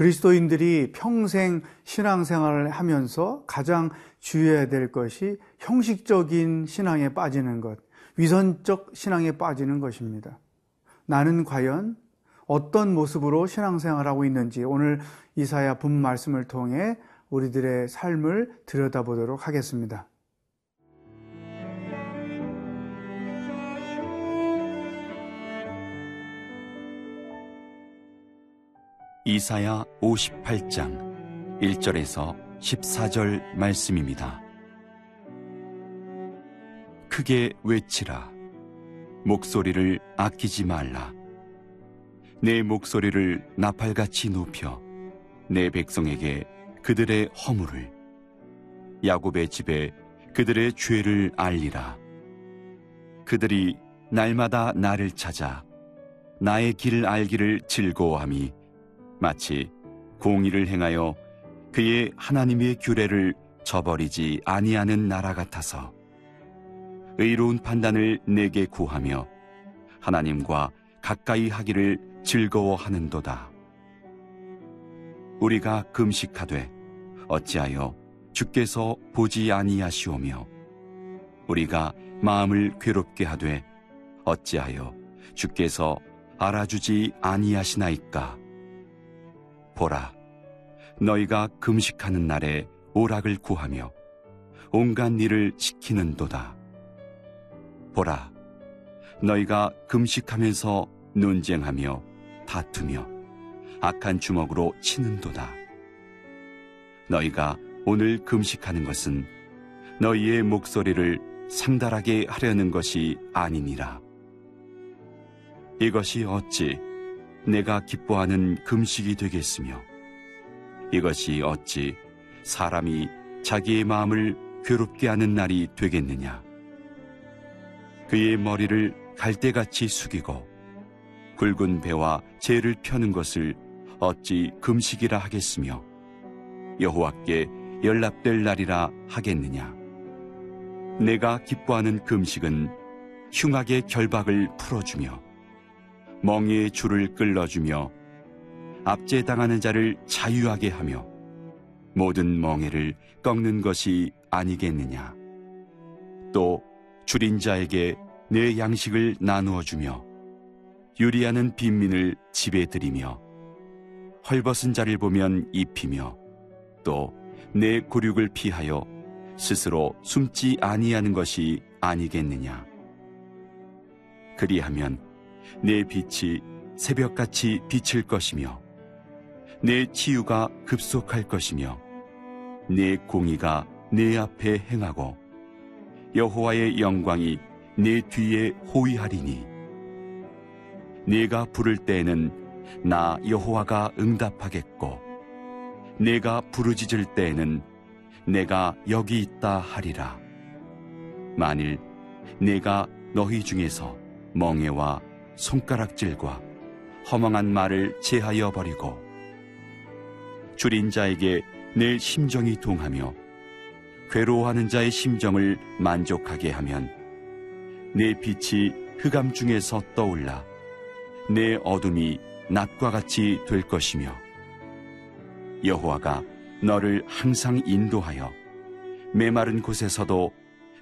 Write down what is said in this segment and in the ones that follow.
그리스도인들이 평생 신앙생활을 하면서 가장 주의해야 될 것이 형식적인 신앙에 빠지는 것, 위선적 신앙에 빠지는 것입니다. 나는 과연 어떤 모습으로 신앙생활하고 있는지 오늘 이사야 본 말씀을 통해 우리들의 삶을 들여다보도록 하겠습니다. 이사야 58장 1절에서 14절 말씀입니다. 크게 외치라. 목소리를 아끼지 말라. 내 목소리를 나팔같이 높여 내 백성에게 그들의 허물을 야곱의 집에 그들의 죄를 알리라. 그들이 날마다 나를 찾아 나의 길을 알기를 즐거워함이 마치 공의를 행하여 그의 하나님의 규례를 저버리지 아니하는 나라 같아서 의로운 판단을 내게 구하며 하나님과 가까이 하기를 즐거워하는도다. 우리가 금식하되 어찌하여 주께서 보지 아니하시오며 우리가 마음을 괴롭게 하되 어찌하여 주께서 알아주지 아니하시나이까 보라. 너희가 금식하는 날에 오락을 구하며 온갖 일을 시키는도다. 보라 너희가 금식하면서 논쟁하며 다투며 악한 주먹으로 치는도다. 너희가 오늘 금식하는 것은 너희의 목소리를 상달하게 하려는 것이 아니니라. 이것이 어찌 내가 기뻐하는 금식이 되겠으며 이것이 어찌 사람이 자기의 마음을 괴롭게 하는 날이 되겠느냐? 그의 머리를 갈대같이 숙이고 굵은 배와 재를 펴는 것을 어찌 금식이라 하겠으며 여호와께 연락될 날이라 하겠느냐? 내가 기뻐하는 금식은 흉악의 결박을 풀어주며 멍에의 줄을 끌어주며 압제당하는 자를 자유하게 하며 모든 멍에를 꺾는 것이 아니겠느냐. 또 줄인 자에게 내 양식을 나누어 주며 유리하는 빈민을 집에 들이며 헐벗은 자를 보면 입히며 또 내 고륙을 피하여 스스로 숨지 아니하는 것이 아니겠느냐. 그리하면 내 빛이 새벽같이 비칠 것이며 내 치유가 급속할 것이며 내 공의가 내 앞에 행하고 여호와의 영광이 내 뒤에 호위하리니 내가 부를 때에는 나 여호와가 응답하겠고 내가 부르짖을 때에는 내가 여기 있다 하리라. 만일 내가 너희 중에서 멍에와 손가락질과 허망한 말을 제하여 버리고 줄인 자에게 내 심정이 동하며 괴로워하는 자의 심정을 만족하게 하면 내 빛이 흑암 중에서 떠올라 내 어둠이 낮과 같이 될 것이며 여호와가 너를 항상 인도하여 메마른 곳에서도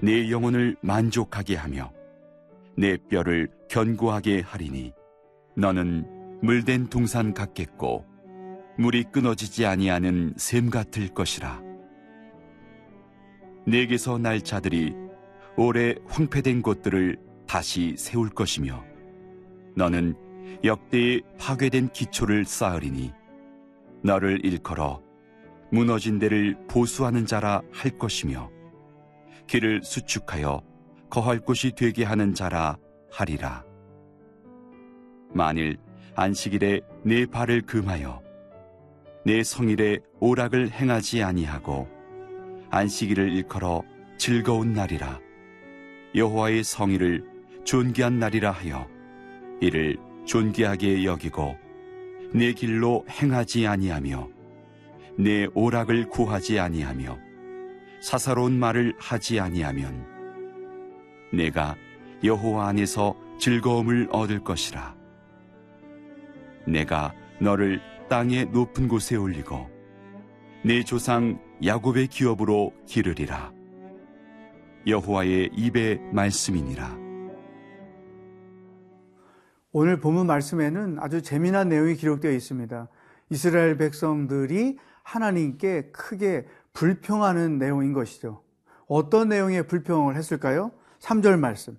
내 영혼을 만족하게 하며 내 뼈를 견고하게 하리니 너는 물된 동산 같겠고 물이 끊어지지 아니하는 샘 같을 것이라. 내게서 날 자들이 오래 황폐된 곳들을 다시 세울 것이며 너는 역대의 파괴된 기초를 쌓으리니 너를 일컬어 무너진 데를 보수하는 자라 할 것이며 길을 수축하여 거할 곳이 되게 하는 자라 하리라. 만일 안식일에 내 발을 금하여 내 성일에 오락을 행하지 아니하고 안식일을 일컬어 즐거운 날이라 여호와의 성일을 존귀한 날이라 하여 이를 존귀하게 여기고 내 길로 행하지 아니하며 내 오락을 구하지 아니하며 사사로운 말을 하지 아니하면 내가 여호와 안에서 즐거움을 얻을 것이라. 내가 너를 땅의 높은 곳에 올리고 내 조상 야곱의 기업으로 기르리라. 여호와의 입의 말씀이니라. 오늘 본문 말씀에는 아주 재미난 내용이 기록되어 있습니다. 이스라엘 백성들이 하나님께 크게 불평하는 내용인 것이죠. 어떤 내용에 불평을 했을까요? 3절 말씀.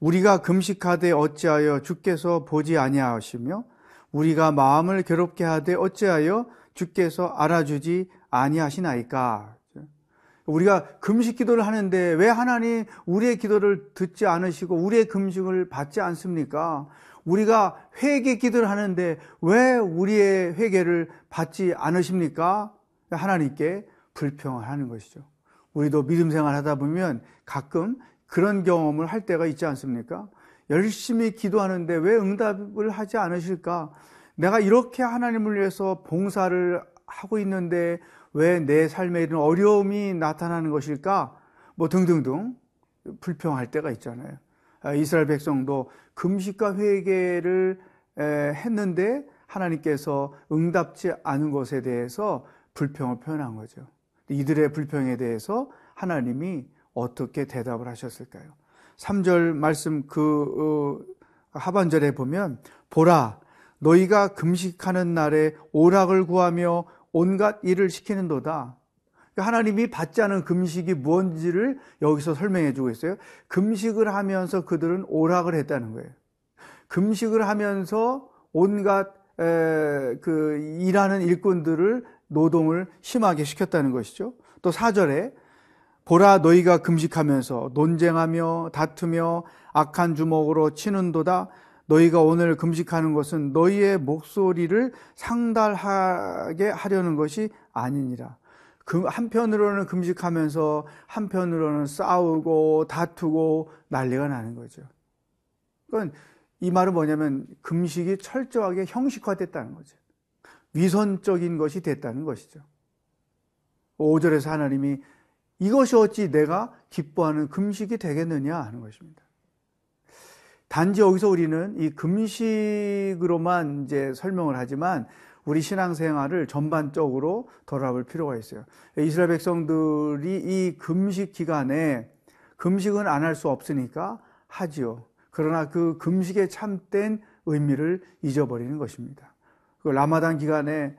우리가 금식하되 어찌하여 주께서 보지 아니하시며 우리가 마음을 괴롭게 하되 어찌하여 주께서 알아주지 아니하시나이까. 우리가 금식 기도를 하는데 왜 하나님 우리의 기도를 듣지 않으시고 우리의 금식을 받지 않습니까? 우리가 회개 기도를 하는데 왜 우리의 회개를 받지 않으십니까? 하나님께 불평을 하는 것이죠. 우리도 믿음 생활 하다 보면 가끔 그런 경험을 할 때가 있지 않습니까? 열심히 기도하는데 왜 응답을 하지 않으실까? 내가 이렇게 하나님을 위해서 봉사를 하고 있는데 왜 내 삶에 이런 어려움이 나타나는 것일까? 뭐 등등등 불평할 때가 있잖아요. 아, 이스라엘 백성도 금식과 회개를 했는데 하나님께서 응답지 않은 것에 대해서 불평을 표현한 거죠. 이들의 불평에 대해서 하나님이 어떻게 대답을 하셨을까요? 3절 말씀 그 어, 하반절에 보면 보라 너희가 금식하는 날에 오락을 구하며 온갖 일을 시키는도다. 그러니까 하나님이 받지 않은 금식이 무엇인지를 여기서 설명해 주고 있어요. 금식을 하면서 그들은 오락을 했다는 거예요. 금식을 하면서 온갖 에, 그 일하는 일꾼들을 노동을 심하게 시켰다는 것이죠. 또 4절에 보라 너희가 금식하면서 논쟁하며 다투며 악한 주먹으로 치는도다 너희가 오늘 금식하는 것은 너희의 목소리를 상달하게 하려는 것이 아니니라. 한편으로는 금식하면서 한편으로는 싸우고 다투고 난리가 나는 거죠. 그러니까 이 말은 뭐냐면 금식이 철저하게 형식화됐다는 거죠. 위선적인 것이 됐다는 것이죠. 5절에서 하나님이 이것이 어찌 내가 기뻐하는 금식이 되겠느냐 하는 것입니다. 단지 여기서 우리는 이 금식으로만 이제 설명을 하지만 우리 신앙생활을 전반적으로 돌아볼 필요가 있어요. 이스라엘 백성들이 이 금식 기간에 금식은 안 할 수 없으니까 하지요. 그러나 그 금식의 참된 의미를 잊어버리는 것입니다. 그 라마단 기간에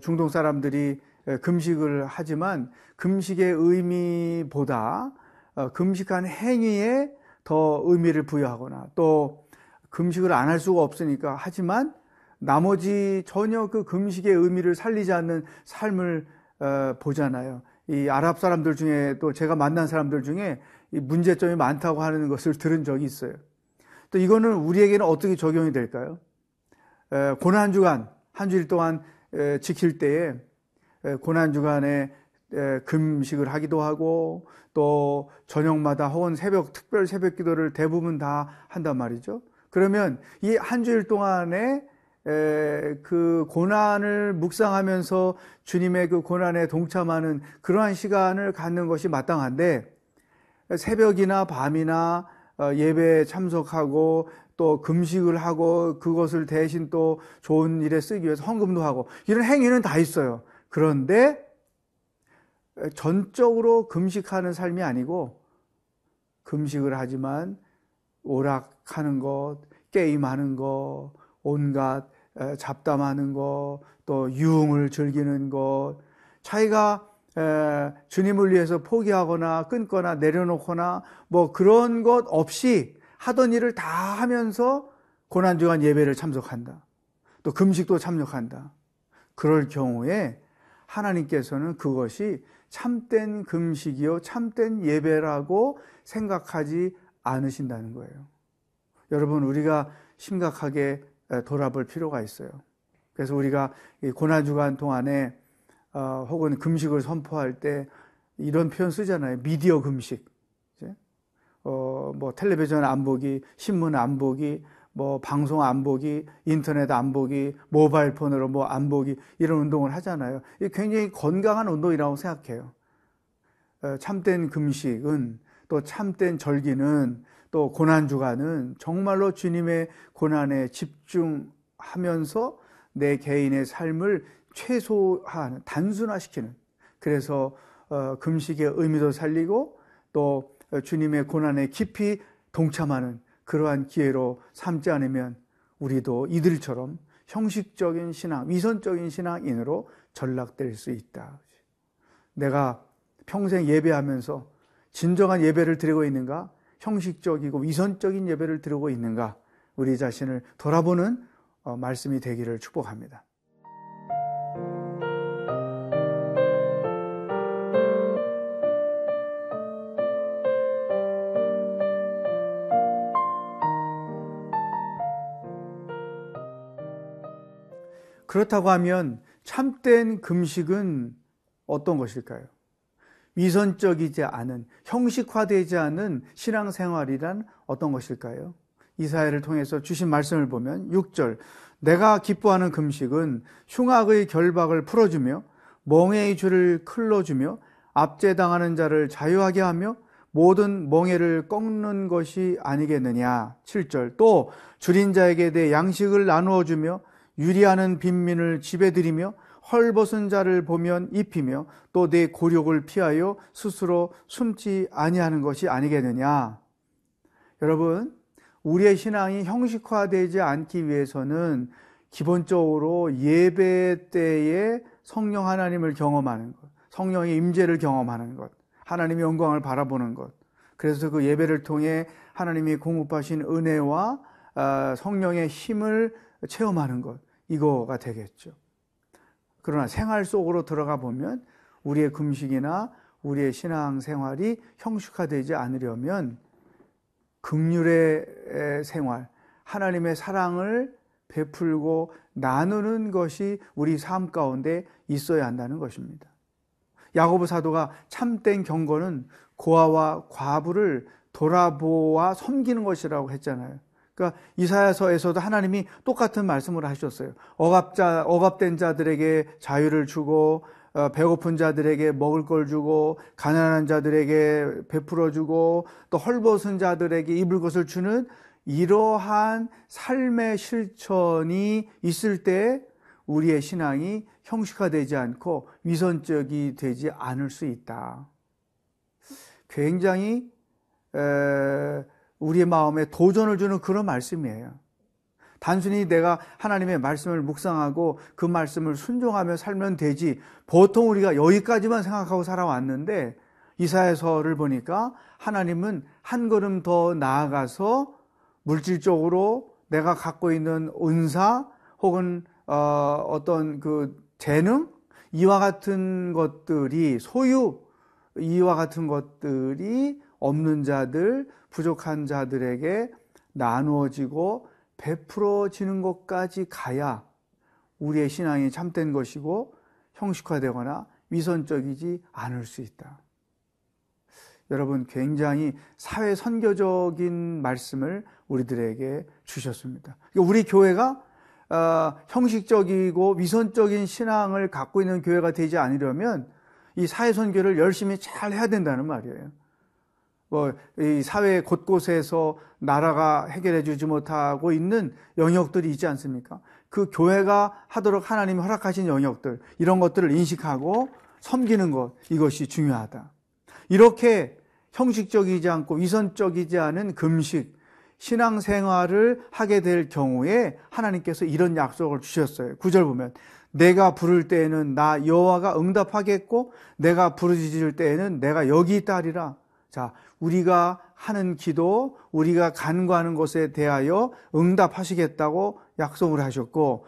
중동 사람들이 금식을 하지만 금식의 의미보다 어, 금식한 행위에 더 의미를 부여하거나 또 금식을 안 할 수가 없으니까 하지만 나머지 전혀 그 금식의 의미를 살리지 않는 삶을 어, 보잖아요. 이 아랍 사람들 중에 또 제가 만난 사람들 중에 이 문제점이 많다고 하는 것을 들은 적이 있어요. 또 이거는 우리에게는 어떻게 적용이 될까요? 고난 주간 한 주일 동안 지킬 때에 고난 주간에 금식을 하기도 하고 또 저녁마다 혹은 새벽 특별 새벽 기도를 대부분 다 한단 말이죠. 그러면 이 한 주일 동안에 그 고난을 묵상하면서 주님의 그 고난에 동참하는 그러한 시간을 갖는 것이 마땅한데 새벽이나 밤이나 어, 예배에 참석하고 또 금식을 하고 그것을 대신 또 좋은 일에 쓰기 위해서 헌금도 하고 이런 행위는 다 있어요. 그런데 전적으로 금식하는 삶이 아니고 금식을 하지만 오락하는 것, 게임하는 것, 온갖 잡담하는 것, 또 유흥을 즐기는 것, 자기가 주님을 위해서 포기하거나 끊거나 내려놓거나 뭐 그런 것 없이 하던 일을 다 하면서 고난주간 예배를 참석한다. 또 금식도 참석한다. 그럴 경우에 하나님께서는 그것이 참된 금식이요, 참된 예배라고 생각하지 않으신다는 거예요. 여러분, 우리가 심각하게 돌아볼 필요가 있어요. 그래서 우리가 고난주간 동안에 어, 혹은 금식을 선포할 때 이런 표현 쓰잖아요. 미디어 금식. 어, 뭐 텔레비전 안 보기, 신문 안 보기, 뭐 방송 안 보기, 인터넷 안 보기, 모바일 폰으로 뭐 안 보기 이런 운동을 하잖아요. 굉장히 건강한 운동이라고 생각해요. 어, 참된 금식은 또 참된 절기는 또 고난 주간은 정말로 주님의 고난에 집중하면서 내 개인의 삶을 최소화하는 단순화시키는 그래서 어, 금식의 의미도 살리고 또 주님의 고난에 깊이 동참하는 그러한 기회로 삼지 않으면 우리도 이들처럼 형식적인 신앙, 위선적인 신앙인으로 전락될 수 있다. 내가 평생 예배하면서 진정한 예배를 드리고 있는가? 형식적이고 위선적인 예배를 드리고 있는가? 우리 자신을 돌아보는 어, 말씀이 되기를 축복합니다. 그렇다고 하면 참된 금식은 어떤 것일까요? 위선적이지 않은 형식화되지 않은 신앙생활이란 어떤 것일까요? 이사야를 통해서 주신 말씀을 보면 6절 내가 기뻐하는 금식은 흉악의 결박을 풀어주며 멍해의 줄을 클러주며 압제당하는 자를 자유하게 하며 모든 멍해를 꺾는 것이 아니겠느냐 7절 또 줄인 자에게 내 양식을 나누어 주며 유리하는 빈민을 집에 들이며 헐벗은 자를 보면 입히며 또 내 고력을 피하여 스스로 숨지 아니하는 것이 아니겠느냐. 여러분, 우리의 신앙이 형식화되지 않기 위해서는 기본적으로 예배 때에 성령 하나님을 경험하는 것, 성령의 임재를 경험하는 것, 하나님의 영광을 바라보는 것. 그래서 그 예배를 통해 하나님이 공급하신 은혜와 아, 성령의 힘을 체험하는 것. 이거가 되겠죠. 그러나 생활 속으로 들어가 보면 우리의 금식이나 우리의 신앙 생활이 형식화되지 않으려면 극률의 생활, 하나님의 사랑을 베풀고 나누는 것이 우리 삶 가운데 있어야 한다는 것입니다. 야고보 사도가 참된 경건은 고아와 과부를 돌아보아 섬기는 것이라고 했잖아요. 그러니까 이사야서에서도 하나님이 똑같은 말씀을 하셨어요. 억압자 억압된 자들에게 자유를 주고 어, 배고픈 자들에게 먹을 걸 주고 가난한 자들에게 베풀어 주고 또 헐벗은 자들에게 입을 것을 주는 이러한 삶의 실천이 있을 때 우리의 신앙이 형식화되지 않고 위선적이 되지 않을 수 있다. 굉장히 에, 우리의 마음에 도전을 주는 그런 말씀이에요. 단순히 내가 하나님의 말씀을 묵상하고 그 말씀을 순종하며 살면 되지. 보통 우리가 여기까지만 생각하고 살아왔는데 이사야서를 보니까 하나님은 한 걸음 더 나아가서 물질적으로 내가 갖고 있는 은사 혹은 어, 어떤 그 재능 이와 같은 것들이 소유 이와 같은 것들이 없는 자들, 부족한 자들에게 나누어지고 베풀어지는 것까지 가야 우리의 신앙이 참된 것이고 형식화되거나 위선적이지 않을 수 있다. 여러분 굉장히 사회 선교적인 말씀을 우리들에게 주셨습니다. 우리 교회가 어, 형식적이고 위선적인 신앙을 갖고 있는 교회가 되지 않으려면 이 사회 선교를 열심히 잘 해야 된다는 말이에요. 뭐 이 사회 곳곳에서 나라가 해결해 주지 못하고 있는 영역들이 있지 않습니까? 그 교회가 하도록 하나님이 허락하신 영역들 이런 것들을 인식하고 섬기는 것 이것이 중요하다. 이렇게 형식적이지 않고 위선적이지 않은 금식 신앙생활을 하게 될 경우에 하나님께서 이런 약속을 주셨어요. 구절 보면 내가 부를 때에는 나 여호와가 응답하겠고 내가 부르짖을 때에는 내가 여기 있다리라. 자, 우리가 하는 기도, 우리가 간구하는 것에 대하여 응답하시겠다고 약속을 하셨고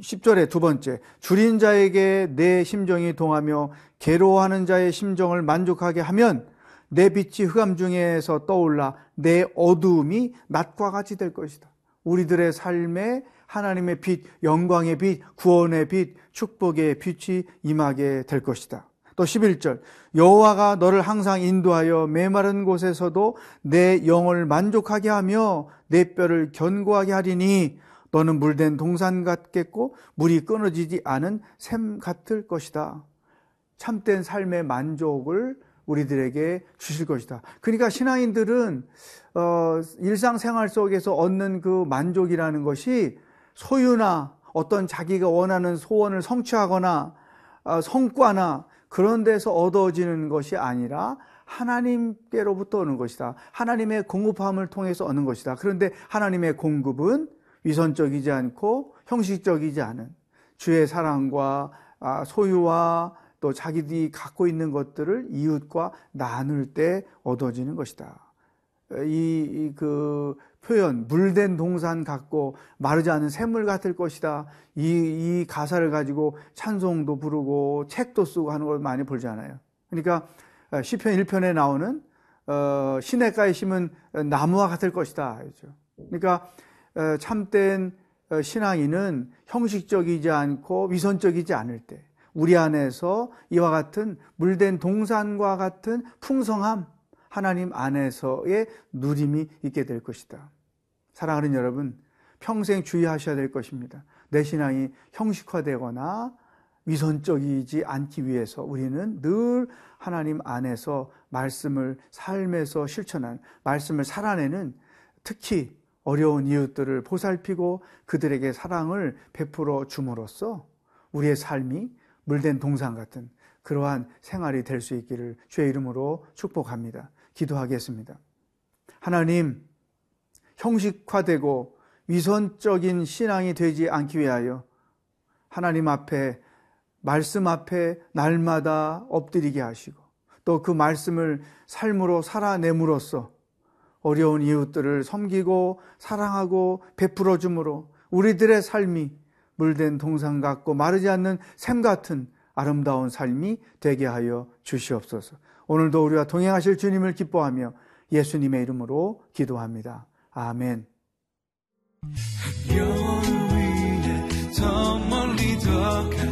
10절에 두 번째 줄인 자에게 내 심정이 동하며 괴로워하는 자의 심정을 만족하게 하면 내 빛이 흑암 중에서 떠올라 내 어두움이 낮과 같이 될 것이다. 우리들의 삶에 하나님의 빛, 영광의 빛, 구원의 빛, 축복의 빛이 임하게 될 것이다. 또 11절 여호와가 너를 항상 인도하여 메마른 곳에서도 내 영을 만족하게 하며 내 뼈를 견고하게 하리니 너는 물된 동산 같겠고 물이 끊어지지 않은 샘 같을 것이다. 참된 삶의 만족을 우리들에게 주실 것이다. 그러니까 신앙인들은 어, 일상생활 속에서 얻는 그 만족이라는 것이 소유나 어떤 자기가 원하는 소원을 성취하거나 어, 성과나 그런 데서 얻어지는 것이 아니라 하나님께로부터 오는 것이다. 하나님의 공급함을 통해서 얻는 것이다. 그런데 하나님의 공급은 위선적이지 않고 형식적이지 않은 주의 사랑과 아, 소유와 또 자기들이 갖고 있는 것들을 이웃과 나눌 때 얻어지는 것이다. 이 그 표현 물된 동산 같고 마르지 않은 샘물 같을 것이다. 이, 이 가사를 가지고 찬송도 부르고 책도 쓰고 하는 걸 많이 보잖아요. 그러니까 어, 시편 1편에 나오는 어, 시냇가에 심은 나무와 같을 것이다. 그렇죠. 그러니까 어, 참된 어, 신앙인은 형식적이지 않고 위선적이지 않을 때 우리 안에서 이와 같은 물된 동산과 같은 풍성함 하나님 안에서의 누림이 있게 될 것이다. 사랑하는 여러분, 평생 주의하셔야 될 것입니다. 내 신앙이 형식화되거나 위선적이지 않기 위해서 우리는 늘 하나님 안에서 말씀을 삶에서 실천한 말씀을 살아내는 특히 어려운 이웃들을 보살피고 그들에게 사랑을 베풀어 줌으로써 우리의 삶이 물된 동상 같은 그러한 생활이 될 수 있기를 주의 이름으로 축복합니다. 기도하겠습니다. 하나님, 형식화되고 위선적인 신앙이 되지 않기 위하여 하나님 앞에 말씀 앞에 날마다 엎드리게 하시고 또 그 말씀을 삶으로 살아내므로써 어려운 이웃들을 섬기고 사랑하고 베풀어 줌으로 우리들의 삶이 물된 동상 같고 마르지 않는 샘 같은 아름다운 삶이 되게 하여 주시옵소서. 오늘도 우리와 동행하실 주님을 기뻐하며 예수님의 이름으로 기도합니다. 아멘. 별 위에 더 멀리 더 가.